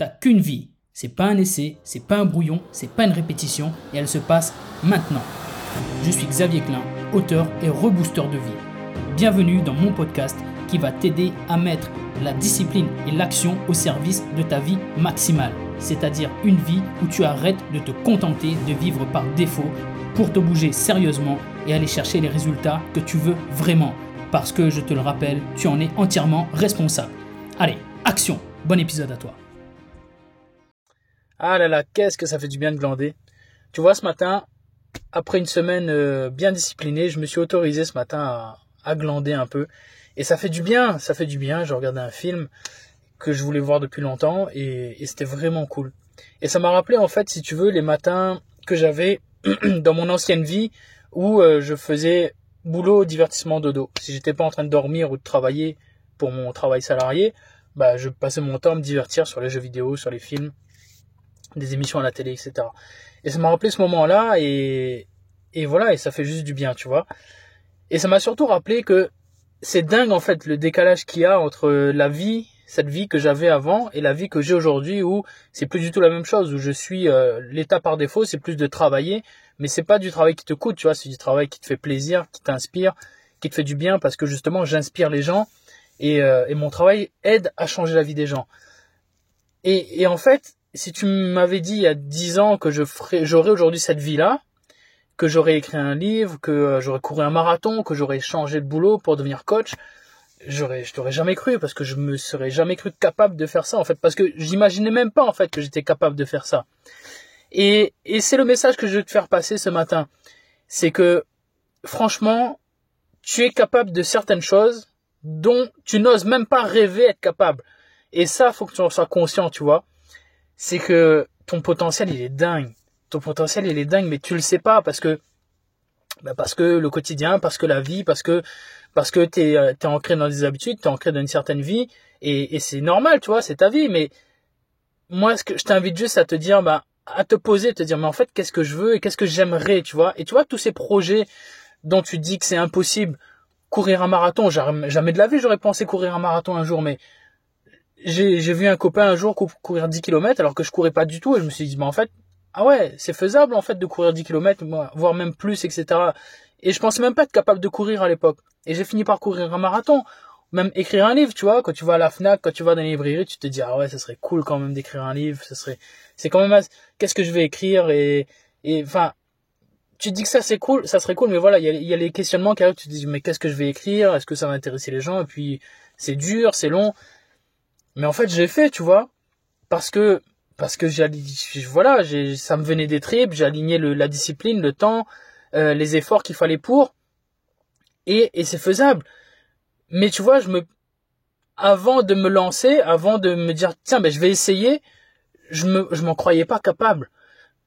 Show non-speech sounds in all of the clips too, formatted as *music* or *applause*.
T'as qu'une vie. C'est pas un essai, c'est pas un brouillon, c'est pas une répétition, et elle se passe maintenant. Je suis Xavier Klein, auteur et rebooster de vie. Bienvenue dans mon podcast qui va t'aider à mettre la discipline et l'action au service de ta vie maximale, c'est-à-dire une vie où tu arrêtes de te contenter de vivre par défaut pour te bouger sérieusement et aller chercher les résultats que tu veux vraiment. Parce que je te le rappelle, tu en es entièrement responsable. Allez, action Bon épisode à toi Ah là là, qu'est-ce que ça fait du bien de glander. Tu vois, ce matin, après une semaine euh, bien disciplinée, je me suis autorisé ce matin à, glander un peu. Et ça fait du bien, ça fait du bien. Je regardais un film que je voulais voir depuis longtemps et, c'était vraiment cool. Et ça m'a rappelé en fait, si tu veux, les matins que j'avais *clears throat* dans mon ancienne vie où euh, je faisais boulot, divertissement, dodo. Si j'étais pas en train de dormir ou de travailler pour mon travail salarié, bah je passais mon temps à me divertir sur les jeux vidéo, sur les films, des émissions à la télé, etc. Et ça m'a rappelé ce moment-là et et voilà et ça fait juste du bien, tu vois. Et ça m'a surtout rappelé que c'est dingue en fait le décalage qu'il y a entre la vie cette vie que j'avais avant et la vie que j'ai aujourd'hui où c'est plus du tout la même chose où je suis euh, l'état par défaut c'est plus de travailler mais c'est pas du travail qui te coûte tu vois c'est du travail qui te fait plaisir qui t'inspire qui te fait du bien parce que justement j'inspire les gens et, euh, mon travail aide à changer la vie des gens et en fait si tu m'avais dit il y a dix ans que je ferais j'aurais aujourd'hui cette vie là que j'aurais écrit un livre que euh, j'aurais couru un marathon que j'aurais changé de boulot pour devenir coach j'aurais je t'aurais jamais cru parce que je me serais jamais cru capable de faire ça en fait. Parce que j'imaginais même pas en fait que j'étais capable de faire ça. Et et c'est le message que je veux te faire passer ce matin. C'est que franchement tu es capable de certaines choses dont tu n'oses même pas rêver être capable. Et ça faut que tu en sois conscient tu vois c'est que ton potentiel il est dingue. Ton potentiel il est dingue mais tu le sais pas parce que bah parce que le quotidien parce que la vie parce que parce que tu es, euh, ancré dans des habitudes, tu es ancré dans une certaine vie, et, et c'est normal, tu vois, c'est ta vie, mais moi, ce que je t'invite juste à te dire, bah, à te poser, te dire, mais en fait, qu'est-ce que je veux et qu'est-ce que j'aimerais, tu vois, et tu vois, tous ces projets dont tu dis que c'est impossible, courir un marathon, jamais de la vie, j'aurais pensé courir un marathon un jour, mais j'ai, vu un copain un jour courir 10 km alors que je courais pas du tout, et je me suis dit, bah, en fait, ah ouais, c'est faisable, en fait, de courir 10 km, voire même plus, etc. Et je pensais même pas être capable de courir à l'époque. Et j'ai fini par courir un marathon. Même écrire un livre, tu vois, quand tu vas à la FNAC, quand tu vas dans les librairies, tu te dis, ah ouais, ça serait cool quand même d'écrire un livre, ça serait, c'est quand même, qu'est-ce que je vais écrire et, et, enfin, tu te dis que ça c'est cool, ça serait cool, mais voilà, il y y a, les questionnements qui arrivent, tu te dis, mais qu'est-ce que je vais écrire, est-ce que ça va intéresser les gens, et puis, c'est dur, c'est long. Mais en fait, j'ai fait, tu vois, parce que, parce que voilà, ça me venait des tripes, le, la discipline, le temps, euh, les efforts qu'il fallait pour, et, et c'est faisable. Mais tu vois, je me, avant de me lancer, avant de me dire tiens ben je vais essayer, je me, je m'en croyais pas capable.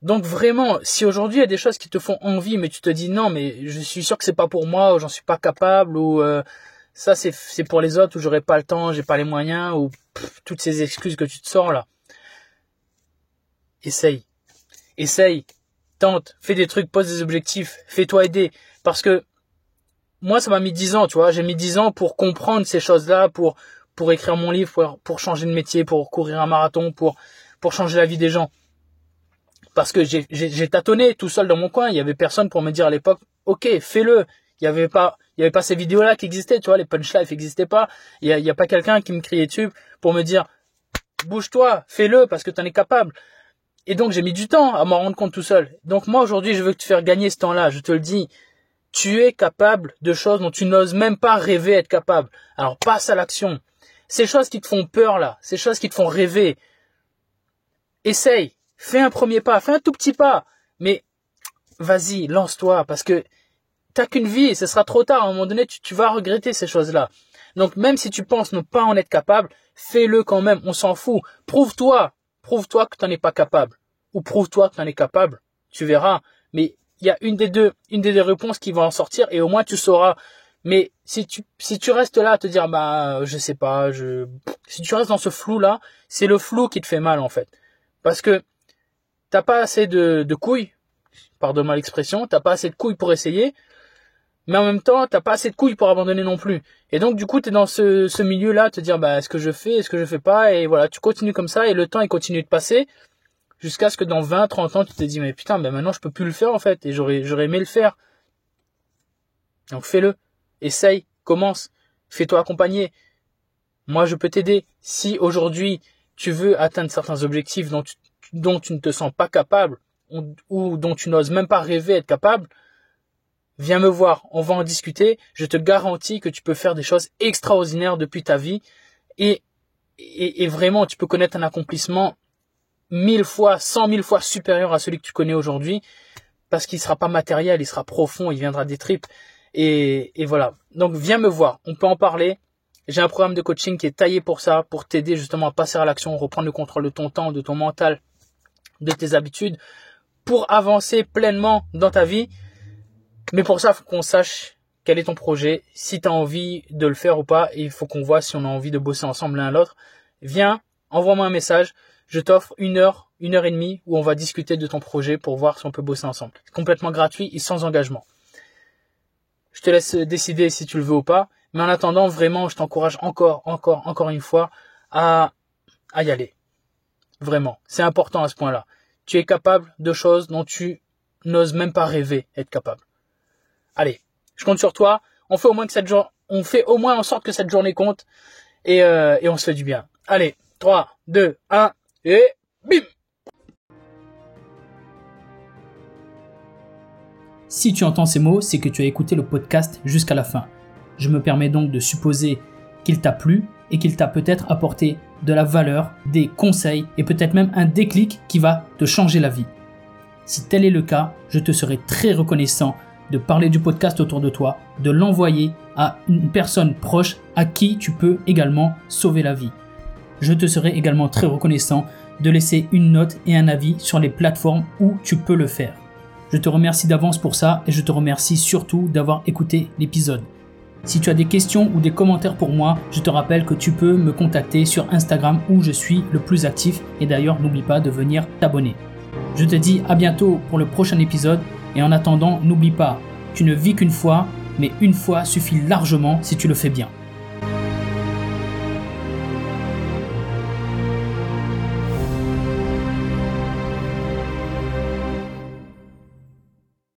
Donc vraiment, si aujourd'hui il y a des choses qui te font envie, mais tu te dis non, mais je suis sûr que c'est pas pour moi, ou j'en suis pas capable, ou euh, ça c'est pour les autres, ou j'aurais pas le temps, j'ai pas les moyens, ou toutes ces excuses que tu te sors là. Essaye, essaye, tente, fais des trucs, pose des objectifs, fais-toi aider. Parce que moi, ça m'a mis dix ans, tu vois. J'ai mis dix ans pour comprendre ces choses-là, pour pour écrire mon livre, pour, pour changer de métier, pour courir un marathon, pour pour changer la vie des gens. Parce que j'ai tâtonné tout seul dans mon coin. Il y avait personne pour me dire à l'époque, ok, fais-le. Il y avait pas il y avait pas ces vidéos-là qui existaient, tu vois. Les punch life n'existaient pas. Il y a, a pas quelqu'un qui me criait dessus pour me dire, bouge-toi, fais-le parce que tu en es capable. Et donc j'ai mis du temps à m'en rendre compte tout seul. Donc moi aujourd'hui je veux te faire gagner ce temps-là, je te le dis. Tu es capable de choses dont tu n'oses même pas rêver être capable. Alors passe à l'action. Ces choses qui te font peur là, ces choses qui te font rêver. Essaye, fais un premier pas, fais un tout petit pas. Mais vas-y, lance-toi parce que t'as qu'une vie et ce sera trop tard. À un moment donné, tu, vas regretter ces choses-là. Donc même si tu penses ne pas en être capable, fais-le quand même, on s'en fout. Prouve-toi, prouve-toi que tu n'en es pas capable. Ou prouve-toi que tu en es capable. Tu verras. Mais il y a une des deux, une des deux réponses qui va en sortir et au moins tu sauras. Mais si tu, si tu restes là à te dire, bah, je sais pas, je, si tu restes dans ce flou là, c'est le flou qui te fait mal en fait. Parce que t'as pas assez de, de couilles, pardonne-moi l'expression, t'as pas assez de couilles pour essayer. Mais en même temps, t'as pas assez de couilles pour abandonner non plus. Et donc, du coup, t'es dans ce, milieu-là, te dire, bah, est-ce que je fais, est-ce que je fais pas, et voilà, tu continues comme ça, et le temps, il continue de passer, jusqu'à ce que dans 20, 30 ans, tu te dis, mais putain, ben maintenant, je peux plus le faire, en fait, et j'aurais, aimé le faire. Donc, fais-le. Essaye. Commence. Fais-toi accompagner. Moi, je peux t'aider. Si aujourd'hui, tu veux atteindre certains objectifs dont tu, dont tu ne te sens pas capable, ou dont tu n'oses même pas rêver être capable, viens me voir, on va en discuter. Je te garantis que tu peux faire des choses extraordinaires depuis ta vie et, et, vraiment tu peux connaître un accomplissement mille fois, cent mille fois supérieur à celui que tu connais aujourd'hui parce qu'il sera pas matériel, il sera profond, il viendra des tripes et, et voilà. Donc viens me voir, on peut en parler. J'ai un programme de coaching qui est taillé pour ça, pour t'aider justement à passer à l'action, reprendre le contrôle de ton temps, de ton mental, de tes habitudes, pour avancer pleinement dans ta vie. Mais pour ça, il faut qu'on sache quel est ton projet, si tu as envie de le faire ou pas, et il faut qu'on voit si on a envie de bosser ensemble l'un l'autre. Viens, envoie-moi un message, je t'offre une heure, une heure et demie où on va discuter de ton projet pour voir si on peut bosser ensemble. C'est complètement gratuit et sans engagement. Je te laisse décider si tu le veux ou pas, mais en attendant, vraiment, je t'encourage encore, encore, encore une fois à, à y aller. Vraiment. C'est important à ce point-là. Tu es capable de choses dont tu n'oses même pas rêver être capable. Allez, je compte sur toi. On fait au moins que cette on fait au moins en sorte que cette journée compte et, euh, et on se fait du bien. Allez, 3, 2, 1 et bim Si tu entends ces mots, c'est que tu as écouté le podcast jusqu'à la fin. Je me permets donc de supposer qu'il t'a plu et qu'il t'a peut-être apporté de la valeur, des conseils et peut-être même un déclic qui va te changer la vie. Si tel est le cas, je te serai très reconnaissant de parler du podcast autour de toi, de l'envoyer à une personne proche à qui tu peux également sauver la vie. Je te serai également très reconnaissant de laisser une note et un avis sur les plateformes où tu peux le faire. Je te remercie d'avance pour ça et je te remercie surtout d'avoir écouté l'épisode. Si tu as des questions ou des commentaires pour moi, je te rappelle que tu peux me contacter sur Instagram où je suis le plus actif et d'ailleurs n'oublie pas de venir t'abonner. Je te dis à bientôt pour le prochain épisode et en attendant, n'oublie pas, tu ne vis qu'une fois, mais une fois suffit largement si tu le fais bien.